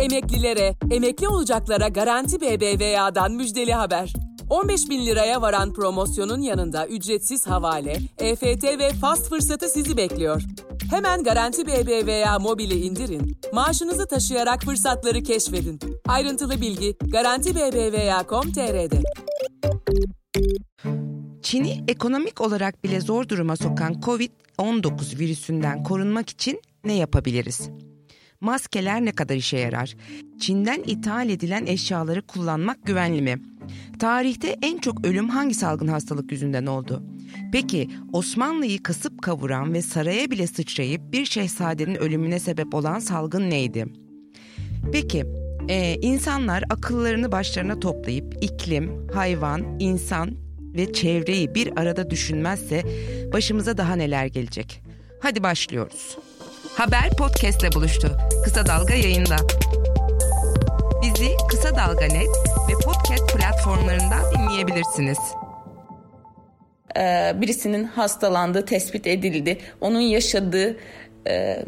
Emeklilere, emekli olacaklara Garanti BBVA'dan müjdeli haber. 15 bin liraya varan promosyonun yanında ücretsiz havale, EFT ve fast fırsatı sizi bekliyor. Hemen Garanti BBVA mobili indirin, maaşınızı taşıyarak fırsatları keşfedin. Ayrıntılı bilgi Garanti BBVA.com.tr'de. Çin'i ekonomik olarak bile zor duruma sokan COVID-19 virüsünden korunmak için ne yapabiliriz? Maskeler ne kadar işe yarar? Çin'den ithal edilen eşyaları kullanmak güvenli mi? Tarihte en çok ölüm hangi salgın hastalık yüzünden oldu? Peki Osmanlı'yı kasıp kavuran ve saraya bile sıçrayıp bir şehzadenin ölümüne sebep olan salgın neydi? Peki ee, insanlar akıllarını başlarına toplayıp iklim, hayvan, insan ve çevreyi bir arada düşünmezse başımıza daha neler gelecek? Hadi başlıyoruz. Haber podcastle buluştu. Kısa Dalga yayında. Bizi Kısa Dalga Net ve podcast platformlarından dinleyebilirsiniz. Ee, birisinin hastalandığı tespit edildi. Onun yaşadığı e,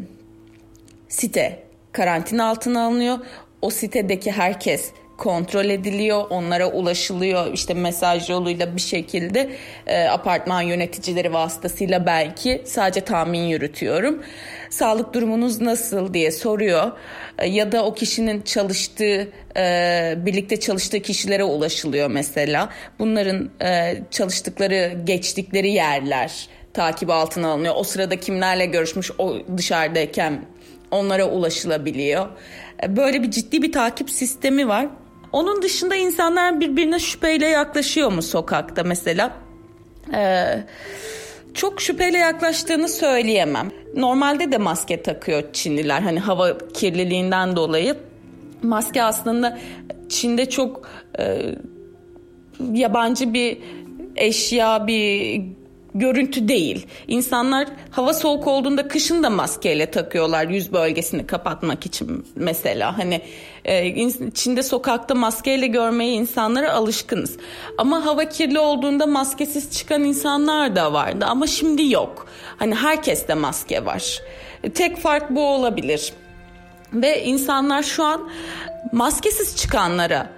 site karantina altına alınıyor. O sitedeki herkes kontrol ediliyor, onlara ulaşılıyor işte mesaj yoluyla bir şekilde e, apartman yöneticileri vasıtasıyla belki sadece tahmin yürütüyorum. Sağlık durumunuz nasıl diye soruyor e, ya da o kişinin çalıştığı e, birlikte çalıştığı kişilere ulaşılıyor mesela. Bunların e, çalıştıkları geçtikleri yerler takip altına alınıyor. O sırada kimlerle görüşmüş o dışarıdayken onlara ulaşılabiliyor. Böyle bir ciddi bir takip sistemi var. Onun dışında insanlar birbirine şüpheyle yaklaşıyor mu sokakta mesela? Ee, çok şüpheyle yaklaştığını söyleyemem. Normalde de maske takıyor Çinliler hani hava kirliliğinden dolayı. Maske aslında Çin'de çok e, yabancı bir eşya, bir görüntü değil. İnsanlar hava soğuk olduğunda kışın da maskeyle takıyorlar yüz bölgesini kapatmak için mesela. Hani e, Çin'de sokakta maskeyle görmeye insanlara alışkınız. Ama hava kirli olduğunda maskesiz çıkan insanlar da vardı ama şimdi yok. Hani herkeste maske var. Tek fark bu olabilir. Ve insanlar şu an maskesiz çıkanlara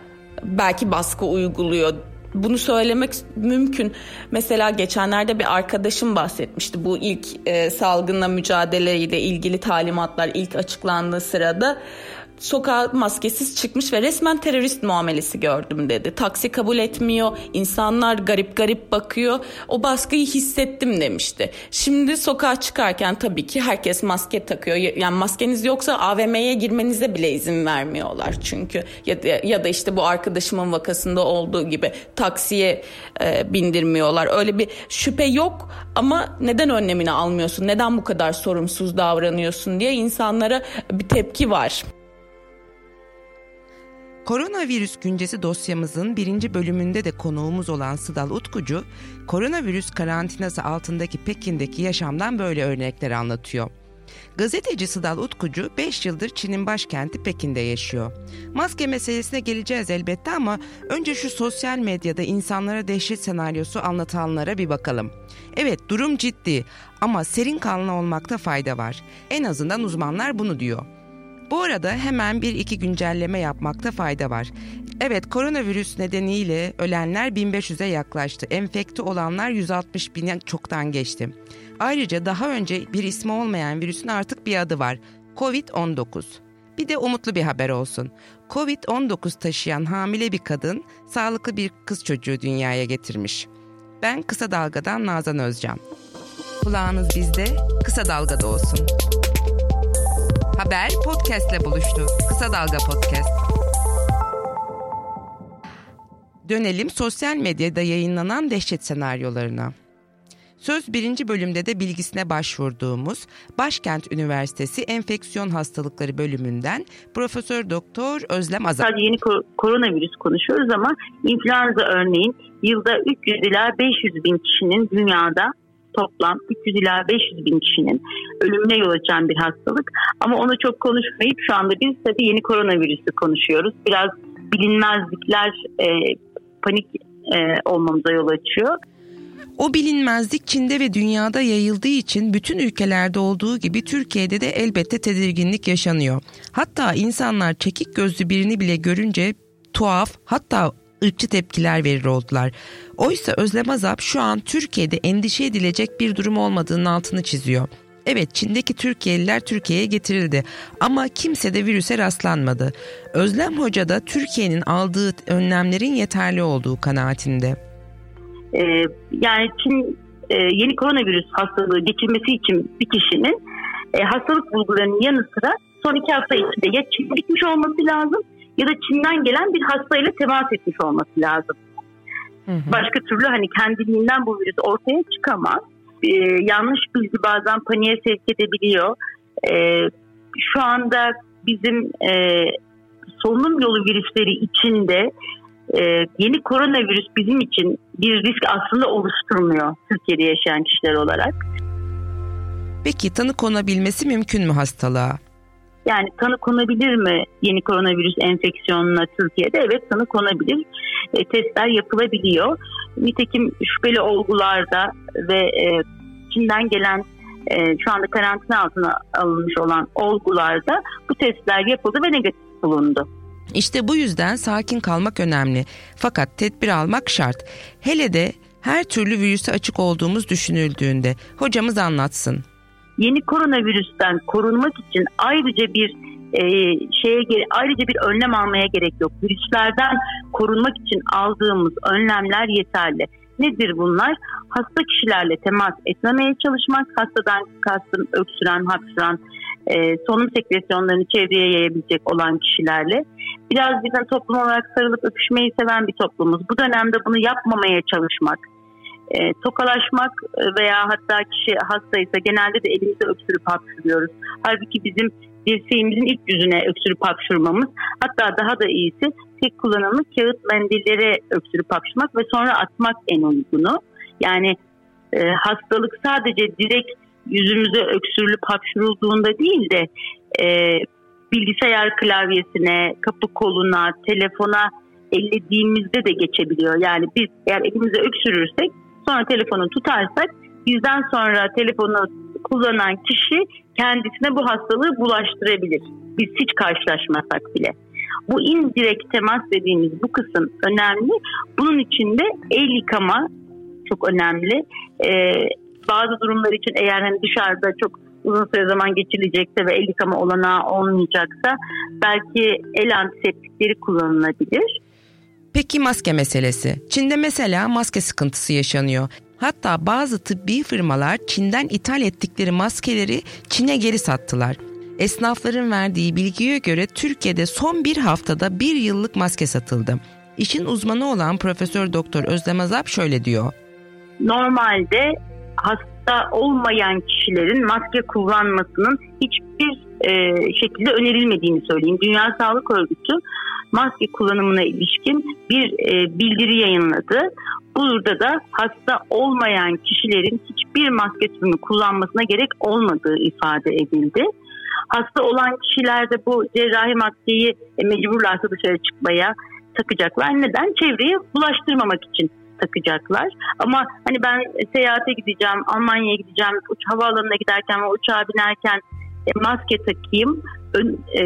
belki baskı uyguluyor bunu söylemek mümkün. Mesela geçenlerde bir arkadaşım bahsetmişti bu ilk e, salgınla mücadeleyle ilgili talimatlar ilk açıklandığı sırada sokağa maskesiz çıkmış ve resmen terörist muamelesi gördüm dedi. Taksi kabul etmiyor, insanlar garip garip bakıyor. O baskıyı hissettim demişti. Şimdi sokağa çıkarken tabii ki herkes maske takıyor. Yani maskeniz yoksa AVM'ye girmenize bile izin vermiyorlar çünkü. Ya da, ya da işte bu arkadaşımın vakasında olduğu gibi taksiye e, bindirmiyorlar. Öyle bir şüphe yok ama neden önlemini almıyorsun? Neden bu kadar sorumsuz davranıyorsun diye insanlara bir tepki var. Koronavirüs güncesi dosyamızın birinci bölümünde de konuğumuz olan Sıdal Utkucu, koronavirüs karantinası altındaki Pekin'deki yaşamdan böyle örnekler anlatıyor. Gazeteci Sıdal Utkucu 5 yıldır Çin'in başkenti Pekin'de yaşıyor. Maske meselesine geleceğiz elbette ama önce şu sosyal medyada insanlara dehşet senaryosu anlatanlara bir bakalım. Evet durum ciddi ama serin kanlı olmakta fayda var. En azından uzmanlar bunu diyor. Bu arada hemen bir iki güncelleme yapmakta fayda var. Evet koronavirüs nedeniyle ölenler 1500'e yaklaştı. Enfekte olanlar 160 bine çoktan geçti. Ayrıca daha önce bir ismi olmayan virüsün artık bir adı var. Covid-19. Bir de umutlu bir haber olsun. Covid-19 taşıyan hamile bir kadın sağlıklı bir kız çocuğu dünyaya getirmiş. Ben Kısa Dalga'dan Nazan Özcan. Kulağınız bizde, Kısa Dalga'da olsun. Haber podcastle buluştu. Kısa Dalga Podcast. Dönelim sosyal medyada yayınlanan dehşet senaryolarına. Söz birinci bölümde de bilgisine başvurduğumuz Başkent Üniversitesi Enfeksiyon Hastalıkları bölümünden Profesör Doktor Özlem Azar. Sadece yeni koronavirüs konuşuyoruz ama influenza örneğin yılda 300 ila 500 bin kişinin dünyada toplam 300 ila 500 bin kişinin ölümüne yol açan bir hastalık. Ama onu çok konuşmayıp şu anda biz tabii yeni koronavirüsü konuşuyoruz. Biraz bilinmezlikler e, panik e, olmamıza yol açıyor. O bilinmezlik Çin'de ve dünyada yayıldığı için bütün ülkelerde olduğu gibi Türkiye'de de elbette tedirginlik yaşanıyor. Hatta insanlar çekik gözlü birini bile görünce tuhaf hatta ırkçı tepkiler verir oldular. Oysa Özlem Azap şu an Türkiye'de endişe edilecek bir durum olmadığının altını çiziyor. Evet Çin'deki Türkiye'liler Türkiye'ye getirildi ama kimse de virüse rastlanmadı. Özlem Hoca da Türkiye'nin aldığı önlemlerin yeterli olduğu kanaatinde. Ee, yani Çin e, yeni koronavirüs hastalığı geçirmesi için bir kişinin e, hastalık bulgularının yanı sıra son iki hafta içinde ya Çin'e gitmiş olması lazım ya da Çin'den gelen bir hastayla temas etmiş olması lazım. Hı hı. Başka türlü hani kendiliğinden bu virüs ortaya çıkamaz. Ee, yanlış bilgi bazen paniğe sevk edebiliyor. Ee, şu anda bizim e, solunum yolu virüsleri içinde e, yeni koronavirüs bizim için bir risk aslında oluşturmuyor Türkiye'de yaşayan kişiler olarak. Peki tanı konabilmesi mümkün mü hastalığa? Yani tanı konabilir mi yeni koronavirüs enfeksiyonuna Türkiye'de? Evet tanı konabilir. E, testler yapılabiliyor. Nitekim şüpheli olgularda ve e, Çin'den gelen e, şu anda karantina altına alınmış olan olgularda bu testler yapıldı ve negatif bulundu. İşte bu yüzden sakin kalmak önemli. Fakat tedbir almak şart. Hele de her türlü virüse açık olduğumuz düşünüldüğünde hocamız anlatsın yeni koronavirüsten korunmak için ayrıca bir e, şeye ayrıca bir önlem almaya gerek yok. Virüslerden korunmak için aldığımız önlemler yeterli. Nedir bunlar? Hasta kişilerle temas etmemeye çalışmak, hastadan kastım öksüren, hapşıran, e, solunum sekresyonlarını çevreye yayabilecek olan kişilerle. Biraz bizden toplum olarak sarılıp öpüşmeyi seven bir toplumuz. Bu dönemde bunu yapmamaya çalışmak, e, tokalaşmak e, veya hatta kişi hastaysa genelde de elimizde öksürüp hapşırıyoruz. Halbuki bizim dirseğimizin ilk yüzüne öksürüp hapşırmamız hatta daha da iyisi tek kullanımlık kağıt mendillere öksürüp hapşırmak ve sonra atmak en uygunu. Yani e, hastalık sadece direkt yüzümüze öksürülüp hapşırıldığında değil de e, bilgisayar klavyesine, kapı koluna, telefona ellediğimizde de geçebiliyor. Yani biz eğer elimize öksürürsek sonra telefonu tutarsak bizden sonra telefonu kullanan kişi kendisine bu hastalığı bulaştırabilir. Biz hiç karşılaşmasak bile. Bu indirekt temas dediğimiz bu kısım önemli. Bunun için de el yıkama çok önemli. Ee, bazı durumlar için eğer hani dışarıda çok uzun süre zaman geçirilecekse ve el yıkama olanağı olmayacaksa belki el antiseptikleri kullanılabilir. Peki maske meselesi. Çin'de mesela maske sıkıntısı yaşanıyor. Hatta bazı tıbbi firmalar Çin'den ithal ettikleri maskeleri Çin'e geri sattılar. Esnafların verdiği bilgiye göre Türkiye'de son bir haftada bir yıllık maske satıldı. İşin uzmanı olan Profesör Doktor Özlem Azap şöyle diyor. Normalde hasta olmayan kişilerin maske kullanmasının hiçbir e, şekilde önerilmediğini söyleyeyim. Dünya Sağlık Örgütü maske kullanımına ilişkin bir e, bildiri yayınladı. Burada da hasta olmayan kişilerin hiçbir maske türünü kullanmasına gerek olmadığı ifade edildi. Hasta olan kişiler de bu cerrahi maskeyi e, mecburlarsa dışarı çıkmaya takacaklar. Neden? Çevreye bulaştırmamak için takacaklar. Ama hani ben seyahate gideceğim, Almanya'ya gideceğim, uç havaalanına giderken ve uçağa binerken e, maske takayım e,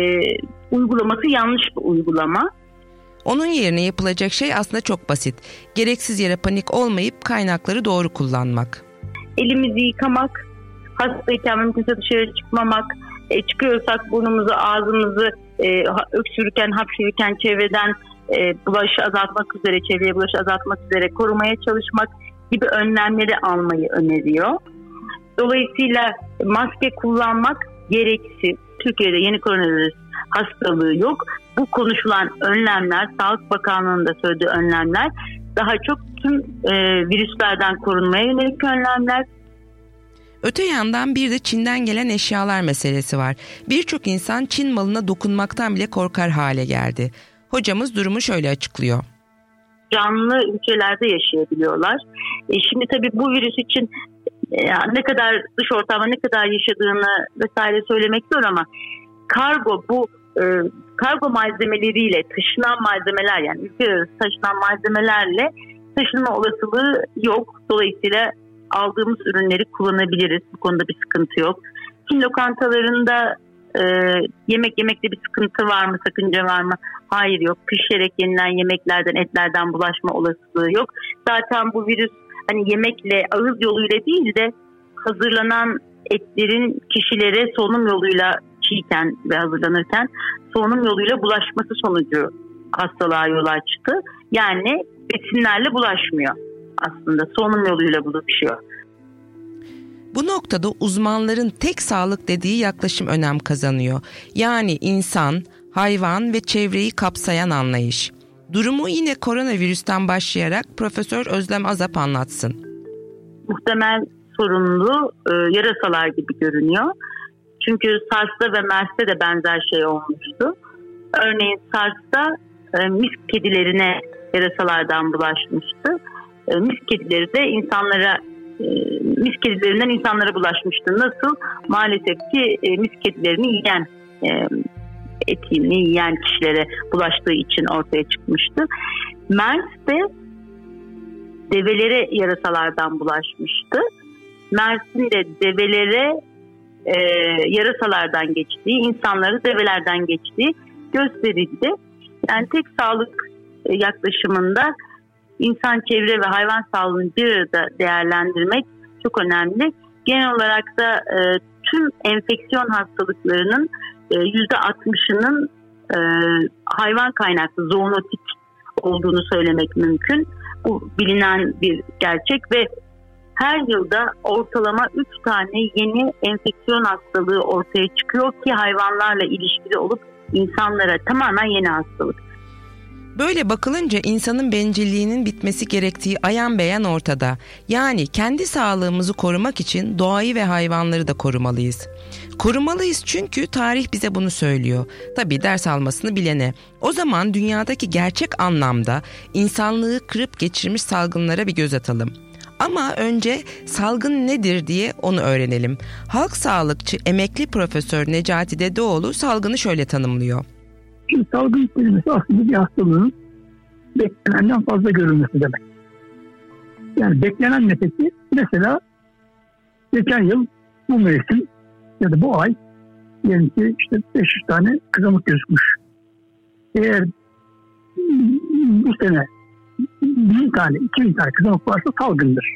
uygulaması yanlış bir uygulama. Onun yerine yapılacak şey aslında çok basit. Gereksiz yere panik olmayıp kaynakları doğru kullanmak. Elimizi yıkamak, hastayken mümkünse dışarı çıkmamak, e, çıkıyorsak burnumuzu, ağzımızı e, öksürürken, hapşırırken çevreden e, bulaşı azaltmak üzere, çevreye bulaşı azaltmak üzere korumaya çalışmak gibi önlemleri almayı öneriyor. Dolayısıyla maske kullanmak gereksiz. Türkiye'de yeni koronavirüs hastalığı yok. Bu konuşulan önlemler, Sağlık Bakanlığı'nın da söylediği önlemler daha çok tüm e, virüslerden korunmaya yönelik önlemler. Öte yandan bir de Çin'den gelen eşyalar meselesi var. Birçok insan Çin malına dokunmaktan bile korkar hale geldi. Hocamız durumu şöyle açıklıyor. Canlı ülkelerde yaşayabiliyorlar. E şimdi tabii bu virüs için e, ne kadar dış ortamda ne kadar yaşadığını vesaire söylemek zor ama kargo bu e, kargo malzemeleriyle taşınan malzemeler yani ülke taşınan malzemelerle taşınma olasılığı yok. Dolayısıyla aldığımız ürünleri kullanabiliriz. Bu konuda bir sıkıntı yok. Çin lokantalarında e, yemek yemekte bir sıkıntı var mı, sakınca var mı? Hayır yok. Pişerek yenilen yemeklerden, etlerden bulaşma olasılığı yok. Zaten bu virüs hani yemekle, ağız yoluyla değil de hazırlanan etlerin kişilere solunum yoluyla çiğken ve hazırlanırken solunum yoluyla bulaşması sonucu hastalığa yol açtı. Yani besinlerle bulaşmıyor aslında solunum yoluyla bulaşıyor. Bu noktada uzmanların tek sağlık dediği yaklaşım önem kazanıyor. Yani insan, hayvan ve çevreyi kapsayan anlayış. Durumu yine koronavirüsten başlayarak Profesör Özlem Azap anlatsın. Muhtemel sorumlu e, yarasalar gibi görünüyor. Çünkü SARS'ta ve MERS'te de benzer şey olmuştu. Örneğin SARS'ta e, mis kedilerine yarasalardan bulaşmıştı. E, mis kedileri de insanlara e, mis kedilerinden insanlara bulaşmıştı. Nasıl? Maalesef ki e, mis kedilerini yiyen e, etini yiyen kişilere bulaştığı için ortaya çıkmıştı. MERS de develere yarasalardan bulaşmıştı. MERS'in de develere e, yarasalardan geçtiği, insanları develerden geçtiği gösterildi. Yani tek sağlık e, yaklaşımında insan, çevre ve hayvan sağlığını bir arada değerlendirmek çok önemli. Genel olarak da e, tüm enfeksiyon hastalıklarının %60'ının e, hayvan kaynaklı zoonotik olduğunu söylemek mümkün. Bu bilinen bir gerçek ve her yılda ortalama 3 tane yeni enfeksiyon hastalığı ortaya çıkıyor ki hayvanlarla ilişkili olup insanlara tamamen yeni hastalık. Böyle bakılınca insanın bencilliğinin bitmesi gerektiği ayan beyan ortada. Yani kendi sağlığımızı korumak için doğayı ve hayvanları da korumalıyız. Korumalıyız çünkü tarih bize bunu söylüyor. Tabi ders almasını bilene. O zaman dünyadaki gerçek anlamda insanlığı kırıp geçirmiş salgınlara bir göz atalım. Ama önce salgın nedir diye onu öğrenelim. Halk sağlıkçı emekli profesör Necati Dedeoğlu salgını şöyle tanımlıyor. Şimdi salgın kelimesi aslında bir hastalığın beklenenden fazla görülmesi demek. Yani beklenen nefesi mesela geçen yıl bu mevsim ya da bu ay diyelim ki işte 500 tane kızamık gözükmüş. Eğer bu sene 1000 tane, 2000 tane kızamık varsa salgındır.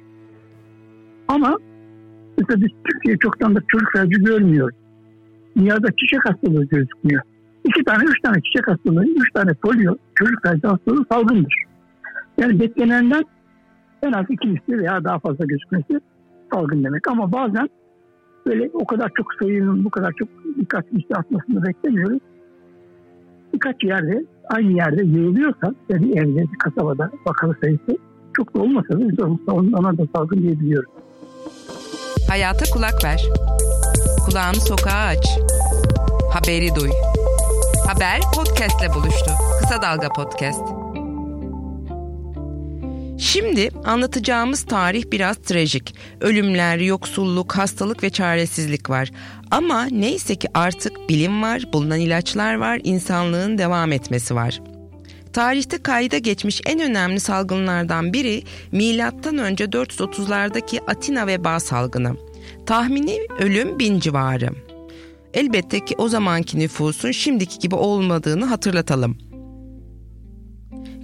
Ama mesela biz Türkiye çoktan da çocuk felci görmüyoruz. Dünyada çiçek hastalığı gözükmüyor. İki tane, üç tane çiçek hastalığı, üç tane polio, çocuk felci hastalığı salgındır. Yani beklenenden en az iki misli veya daha fazla gözükmesi salgın demek. Ama bazen böyle o kadar çok sayının bu kadar çok dikkat misli atmasını beklemiyoruz. Birkaç yerde aynı yerde yığılıyorsa yani evde, kasabada vakalı sayısı çok da olmasa da biz ona da salgın diyebiliyoruz. Hayata kulak ver. Kulağını sokağa aç. Haberi duy. Haber podcastle buluştu. Kısa Dalga Podcast. Şimdi anlatacağımız tarih biraz trajik. Ölümler, yoksulluk, hastalık ve çaresizlik var. Ama neyse ki artık bilim var, bulunan ilaçlar var, insanlığın devam etmesi var. Tarihte kayda geçmiş en önemli salgınlardan biri milattan önce 430'lardaki Atina veba salgını. Tahmini ölüm bin civarı. Elbette ki o zamanki nüfusun şimdiki gibi olmadığını hatırlatalım.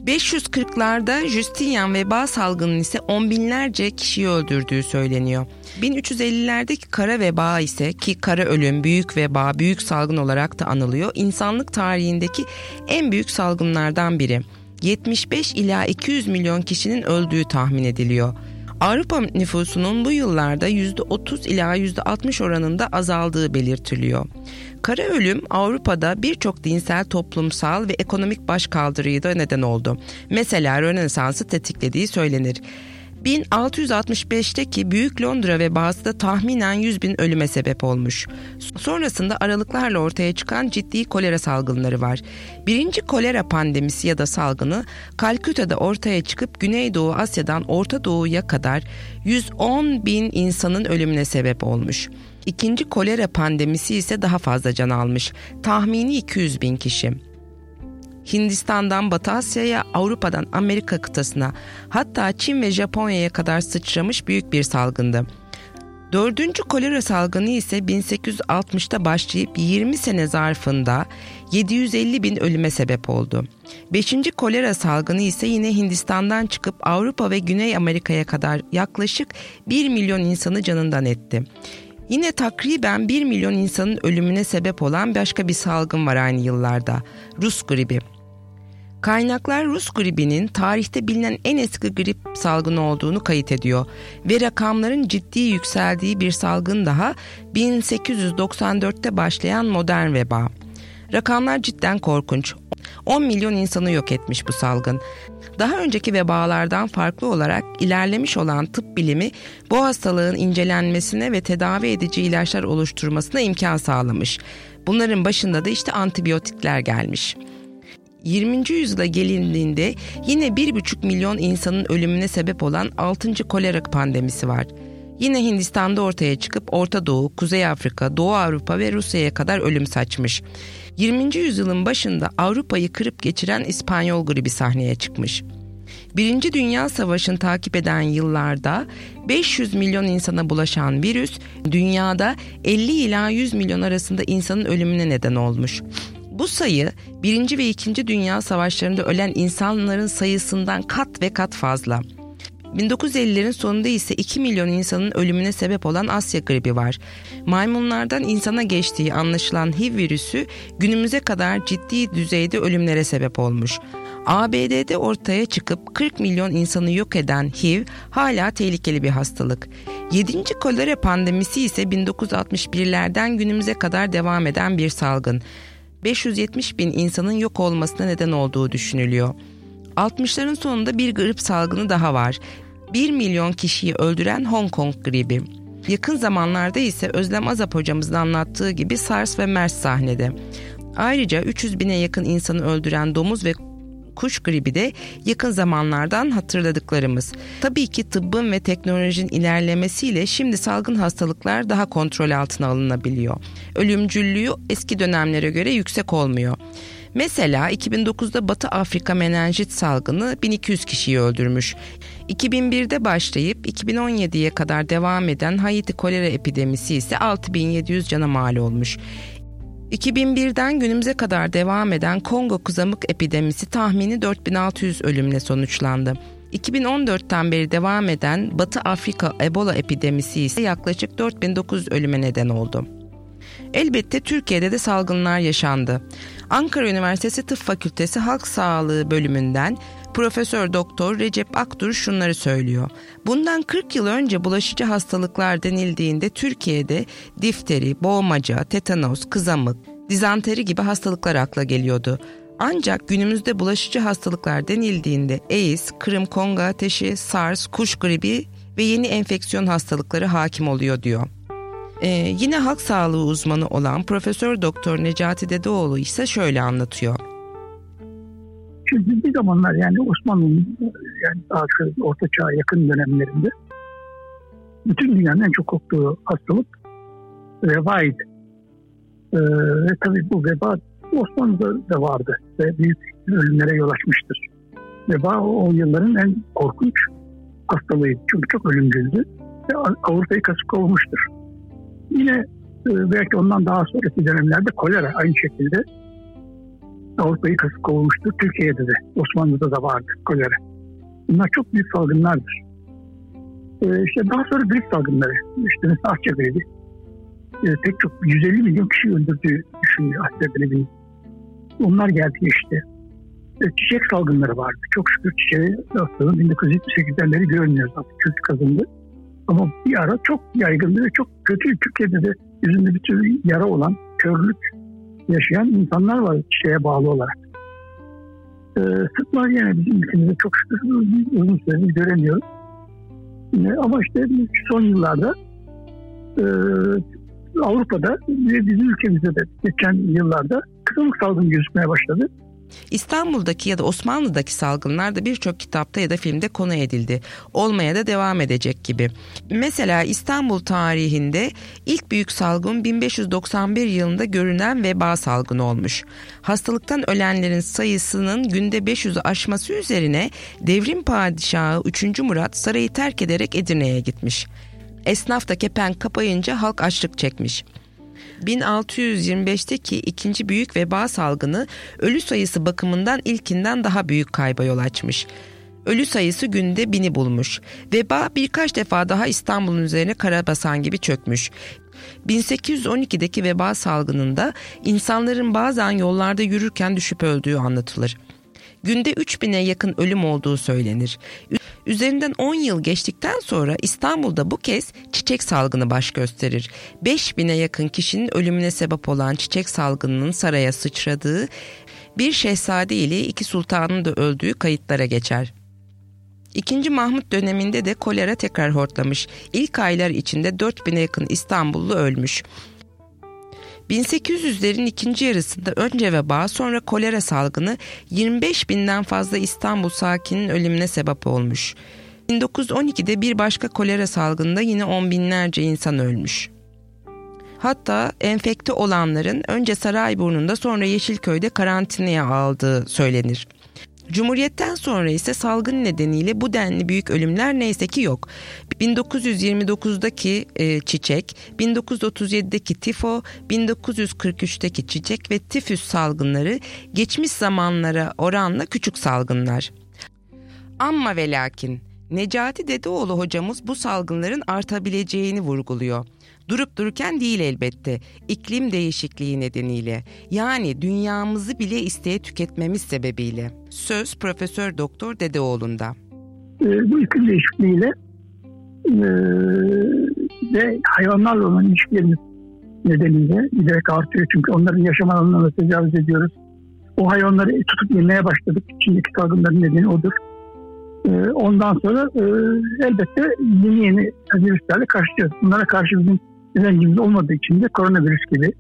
540'larda Justinian veba salgının ise on binlerce kişiyi öldürdüğü söyleniyor. 1350'lerdeki kara veba ise ki kara ölüm, büyük veba, büyük salgın olarak da anılıyor. İnsanlık tarihindeki en büyük salgınlardan biri. 75 ila 200 milyon kişinin öldüğü tahmin ediliyor. Avrupa nüfusunun bu yıllarda %30 ila %60 oranında azaldığı belirtiliyor. Kara ölüm Avrupa'da birçok dinsel, toplumsal ve ekonomik başkaldırıyı da neden oldu. Mesela Rönesans'ı tetiklediği söylenir. 1665'teki Büyük Londra vebası da tahminen 100 bin ölüme sebep olmuş. Sonrasında aralıklarla ortaya çıkan ciddi kolera salgınları var. Birinci kolera pandemisi ya da salgını Kalküta'da ortaya çıkıp Güneydoğu Asya'dan Orta Doğu'ya kadar 110 bin insanın ölümüne sebep olmuş. İkinci kolera pandemisi ise daha fazla can almış. Tahmini 200 bin kişi. Hindistan'dan Batı Asya'ya, Avrupa'dan Amerika kıtasına, hatta Çin ve Japonya'ya kadar sıçramış büyük bir salgındı. Dördüncü kolera salgını ise 1860'ta başlayıp 20 sene zarfında 750 bin ölüme sebep oldu. Beşinci kolera salgını ise yine Hindistan'dan çıkıp Avrupa ve Güney Amerika'ya kadar yaklaşık 1 milyon insanı canından etti. Yine takriben 1 milyon insanın ölümüne sebep olan başka bir salgın var aynı yıllarda. Rus gribi. Kaynaklar Rus gribinin tarihte bilinen en eski grip salgını olduğunu kayıt ediyor ve rakamların ciddi yükseldiği bir salgın daha 1894'te başlayan modern veba. Rakamlar cidden korkunç. 10 milyon insanı yok etmiş bu salgın. Daha önceki vebalardan farklı olarak ilerlemiş olan tıp bilimi bu hastalığın incelenmesine ve tedavi edici ilaçlar oluşturmasına imkan sağlamış. Bunların başında da işte antibiyotikler gelmiş. 20. yüzyıla gelindiğinde yine 1,5 milyon insanın ölümüne sebep olan 6. kolera pandemisi var. Yine Hindistan'da ortaya çıkıp Orta Doğu, Kuzey Afrika, Doğu Avrupa ve Rusya'ya kadar ölüm saçmış. 20. yüzyılın başında Avrupa'yı kırıp geçiren İspanyol gribi sahneye çıkmış. Birinci Dünya Savaşı'nı takip eden yıllarda 500 milyon insana bulaşan virüs dünyada 50 ila 100 milyon arasında insanın ölümüne neden olmuş. Bu sayı Birinci ve İkinci Dünya Savaşlarında ölen insanların sayısından kat ve kat fazla. 1950'lerin sonunda ise 2 milyon insanın ölümüne sebep olan Asya gribi var. Maymunlardan insana geçtiği anlaşılan HIV virüsü günümüze kadar ciddi düzeyde ölümlere sebep olmuş. ABD'de ortaya çıkıp 40 milyon insanı yok eden HIV hala tehlikeli bir hastalık. 7. kolera pandemisi ise 1961'lerden günümüze kadar devam eden bir salgın. 570 bin insanın yok olmasına neden olduğu düşünülüyor. 60'ların sonunda bir grip salgını daha var. 1 milyon kişiyi öldüren Hong Kong gribi. Yakın zamanlarda ise Özlem Azap hocamızın anlattığı gibi SARS ve MERS sahnede. Ayrıca 300 bine yakın insanı öldüren domuz ve kuş gribi de yakın zamanlardan hatırladıklarımız. Tabii ki tıbbın ve teknolojinin ilerlemesiyle şimdi salgın hastalıklar daha kontrol altına alınabiliyor. Ölümcüllüğü eski dönemlere göre yüksek olmuyor. Mesela 2009'da Batı Afrika menenjit salgını 1200 kişiyi öldürmüş. 2001'de başlayıp 2017'ye kadar devam eden Haiti kolera epidemisi ise 6700 cana mal olmuş. 2001'den günümüze kadar devam eden Kongo kızamık epidemisi tahmini 4600 ölümle sonuçlandı. 2014'ten beri devam eden Batı Afrika Ebola epidemisi ise yaklaşık 4900 ölüme neden oldu. Elbette Türkiye'de de salgınlar yaşandı. Ankara Üniversitesi Tıp Fakültesi Halk Sağlığı bölümünden Profesör Doktor Recep Aktur şunları söylüyor. Bundan 40 yıl önce bulaşıcı hastalıklar denildiğinde Türkiye'de difteri, boğmaca, tetanos, kızamık, dizanteri gibi hastalıklar akla geliyordu. Ancak günümüzde bulaşıcı hastalıklar denildiğinde AIDS, Kırım Kongo ateşi, SARS, kuş gribi ve yeni enfeksiyon hastalıkları hakim oluyor diyor. Ee, yine halk sağlığı uzmanı olan Profesör Doktor Necati Dedeoğlu ise şöyle anlatıyor. Şimdi bir zamanlar yani Osmanlı'nın yani daha Orta Çağ yakın dönemlerinde bütün dünyanın en çok korktuğu hastalık vebaydı. Ee, ve tabii bu veba Osmanlı'da da vardı ve büyük ölümlere yol açmıştır. Veba o yılların en korkunç hastalığıydı. Çünkü çok ölümcüldü ve Avrupa'yı kasıp kovmuştur. Yine e, belki ondan daha sonraki dönemlerde kolera aynı şekilde Avrupa'yı kasıp kovulmuştur. Türkiye'de de, Osmanlı'da da vardı kolera. Bunlar çok büyük salgınlardır. Ee, işte daha sonra grip salgınları, işte mesela Asya gribi, ee, pek çok 150 milyon kişi öldürdüğü düşünülüyor Asya gribinin. Onlar geldi işte. Ee, çiçek salgınları vardı. Çok şükür çiçeği hastalığın 1978'den beri görmüyoruz artık kötü kazındı. Ama bir ara çok yaygındı ve çok kötü. Türkiye'de de yüzünde bir tür yara olan, körlük yaşayan insanlar var şeye bağlı olarak. Ee, sıtma yine bizim ülkemizde çok şükür uzun süredir göremiyoruz. Yine, ama işte son yıllarda e, Avrupa'da ve bizim ülkemizde de geçen yıllarda kızamık salgını gözükmeye başladı. İstanbul'daki ya da Osmanlı'daki salgınlar da birçok kitapta ya da filmde konu edildi. Olmaya da devam edecek gibi. Mesela İstanbul tarihinde ilk büyük salgın 1591 yılında görünen veba salgını olmuş. Hastalıktan ölenlerin sayısının günde 500'ü aşması üzerine devrim padişahı 3. Murat sarayı terk ederek Edirne'ye gitmiş. Esnaf da kepenk kapayınca halk açlık çekmiş. 1625'teki ikinci büyük veba salgını ölü sayısı bakımından ilkinden daha büyük kayba yol açmış. Ölü sayısı günde bini bulmuş. Veba birkaç defa daha İstanbul'un üzerine karabasan gibi çökmüş. 1812'deki veba salgınında insanların bazen yollarda yürürken düşüp öldüğü anlatılır. Günde 3000'e yakın ölüm olduğu söylenir. Üzerinden 10 yıl geçtikten sonra İstanbul'da bu kez çiçek salgını baş gösterir. 5000'e yakın kişinin ölümüne sebep olan çiçek salgınının saraya sıçradığı, bir şehzade ile iki sultanın da öldüğü kayıtlara geçer. İkinci Mahmut döneminde de kolera tekrar hortlamış. İlk aylar içinde 4000'e yakın İstanbullu ölmüş. 1800'lerin ikinci yarısında önce veba sonra kolera salgını 25 binden fazla İstanbul sakinin ölümüne sebep olmuş. 1912'de bir başka kolera salgında yine on binlerce insan ölmüş. Hatta enfekte olanların önce Sarayburnu'nda sonra Yeşilköy'de karantinaya aldığı söylenir. Cumhuriyetten sonra ise salgın nedeniyle bu denli büyük ölümler neyse ki yok. 1929'daki e, çiçek, 1937'deki tifo, 1943'teki çiçek ve tifüs salgınları geçmiş zamanlara oranla küçük salgınlar. Amma ve lakin Necati Dedeoğlu hocamız bu salgınların artabileceğini vurguluyor. Durup dururken değil elbette. İklim değişikliği nedeniyle. Yani dünyamızı bile isteye tüketmemiz sebebiyle. Söz Profesör Doktor Dedeoğlu'nda. E, bu iklim değişikliğiyle e, ve hayvanlarla olan ilişkilerimiz nedeniyle giderek artıyor. Çünkü onların yaşam alanlarına tecavüz ediyoruz. O hayvanları tutup yemeye başladık. İçindeki salgınların nedeni odur. E, ondan sonra e, elbette yeni yeni virüslerle karşılaşıyoruz. Bunlara karşı bizim direncimiz olmadığı için de koronavirüs gibi,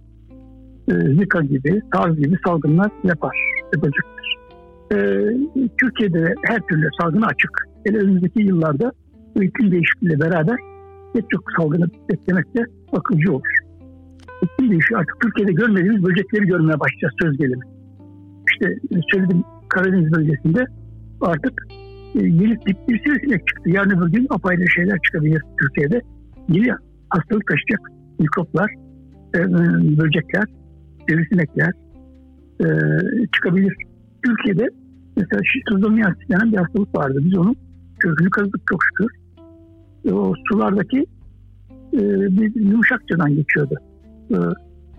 e, Zika gibi, SARS gibi salgınlar yapar, yapacaktır. E, Türkiye'de her türlü salgını açık. Hele önümüzdeki yıllarda iklim değişikliğiyle beraber pek çok salgını beklemek de akılcı olur. İklim değişiyor. Artık Türkiye'de görmediğimiz böcekleri görmeye başlayacağız söz gelimi. İşte söyledim Karadeniz bölgesinde artık e, yeni tip bir sivrisinek çıktı. Yarın öbür gün apayrı şeyler çıkabilir Türkiye'de. Yeni hastalık taşıyacak mikroplar, e, böcekler, sivrisinekler e, çıkabilir. Türkiye'de mesela şistozomiyasis denen bir hastalık vardı. Biz onun kökünü kazıdık çok şükür. E, o sulardaki e, bir yumuşakçadan geçiyordu. E,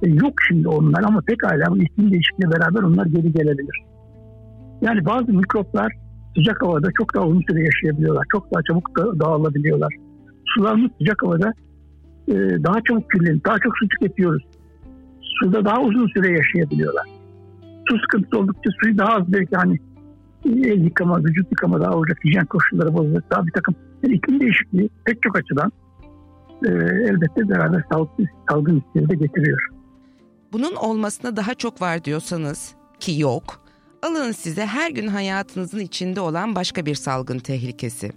e, yok şimdi onlar ama pekala iklim değişikliğiyle beraber onlar geri gelebilir. Yani bazı mikroplar sıcak havada çok daha uzun süre yaşayabiliyorlar. Çok daha çabuk da dağılabiliyorlar. Sularımız sıcak havada e, daha çabuk kirlenip daha çok su tüketiyoruz. Suda daha uzun süre yaşayabiliyorlar. Su sıkıntısı oldukça suyu daha az belki hani el yıkama, vücut yıkama daha olacak, hijyen koşulları bozulacak. Daha bir takım yani iklim değişikliği pek çok açıdan e, elbette beraber sağlıklı salgın riskleri de getiriyor. Bunun olmasına daha çok var diyorsanız ki yok, alın size her gün hayatınızın içinde olan başka bir salgın tehlikesi.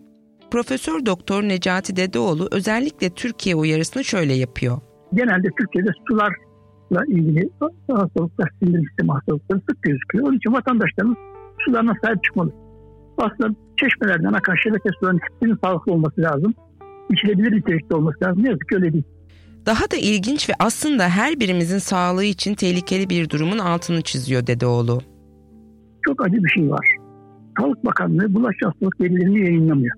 Profesör Doktor Necati Dedeoğlu özellikle Türkiye uyarısını şöyle yapıyor. Genelde Türkiye'de sularla ilgili hastalıklar, sindirim sistemi hastalıkları sık gözüküyor. Onun için vatandaşlarımız sularına sahip çıkmalı. Aslında çeşmelerden akan şebeke sularının hepsinin sağlıklı olması lazım. İçilebilir nitelikte olması lazım. Ne yazık ki öyle değil. Daha da ilginç ve aslında her birimizin sağlığı için tehlikeli bir durumun altını çiziyor Dedeoğlu. Çok acı bir şey var. Sağlık Bakanlığı bulaşıcı hastalık verilerini yayınlamıyor.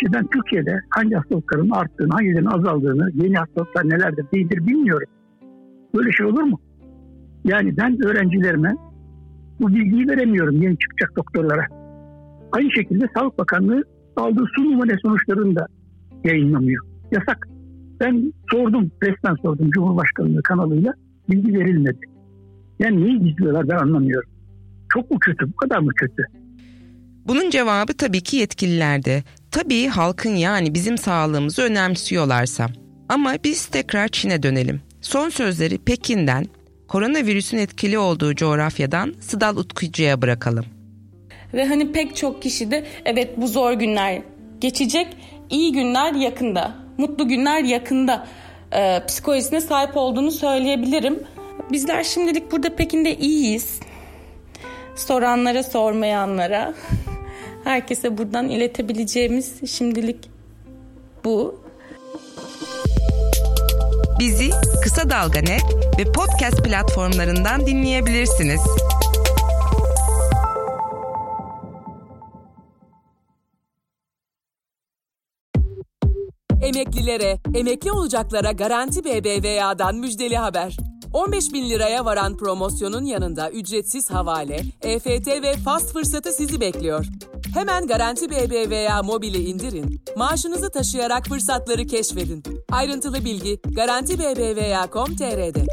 Şimdi ben Türkiye'de hangi hastalıkların arttığını, hangilerinin azaldığını, yeni hastalıklar nelerdir değildir bilmiyorum. Böyle şey olur mu? Yani ben öğrencilerime bu bilgiyi veremiyorum yeni çıkacak doktorlara. Aynı şekilde Sağlık Bakanlığı aldığı su numune sonuçlarını da yayınlamıyor. Yasak. Ben sordum, resmen sordum Cumhurbaşkanlığı kanalıyla bilgi verilmedi. Yani neyi gizliyorlar ben anlamıyorum. Çok mu kötü, bu kadar mı kötü? Bunun cevabı tabii ki yetkililerde. Tabii halkın yani bizim sağlığımızı önemsiyorlarsa. Ama biz tekrar Çin'e dönelim. Son sözleri Pekin'den koronavirüsün etkili olduğu coğrafyadan Sıdal Utkucu'ya bırakalım. Ve hani pek çok kişi de evet bu zor günler geçecek, iyi günler yakında, mutlu günler yakında e, psikolojisine sahip olduğunu söyleyebilirim. Bizler şimdilik burada Pekin'de iyiyiz. Soranlara, sormayanlara, herkese buradan iletebileceğimiz şimdilik bu. Bizi Kısa Dalga Net ve podcast platformlarından dinleyebilirsiniz. Emeklilere, emekli olacaklara Garanti BBVA'dan müjdeli haber. 15 bin liraya varan promosyonun yanında ücretsiz havale, EFT ve fast fırsatı sizi bekliyor. Hemen Garanti BBVA mobili indirin, maaşınızı taşıyarak fırsatları keşfedin. Ayrıntılı bilgi Garanti BBVA.com.tr'de.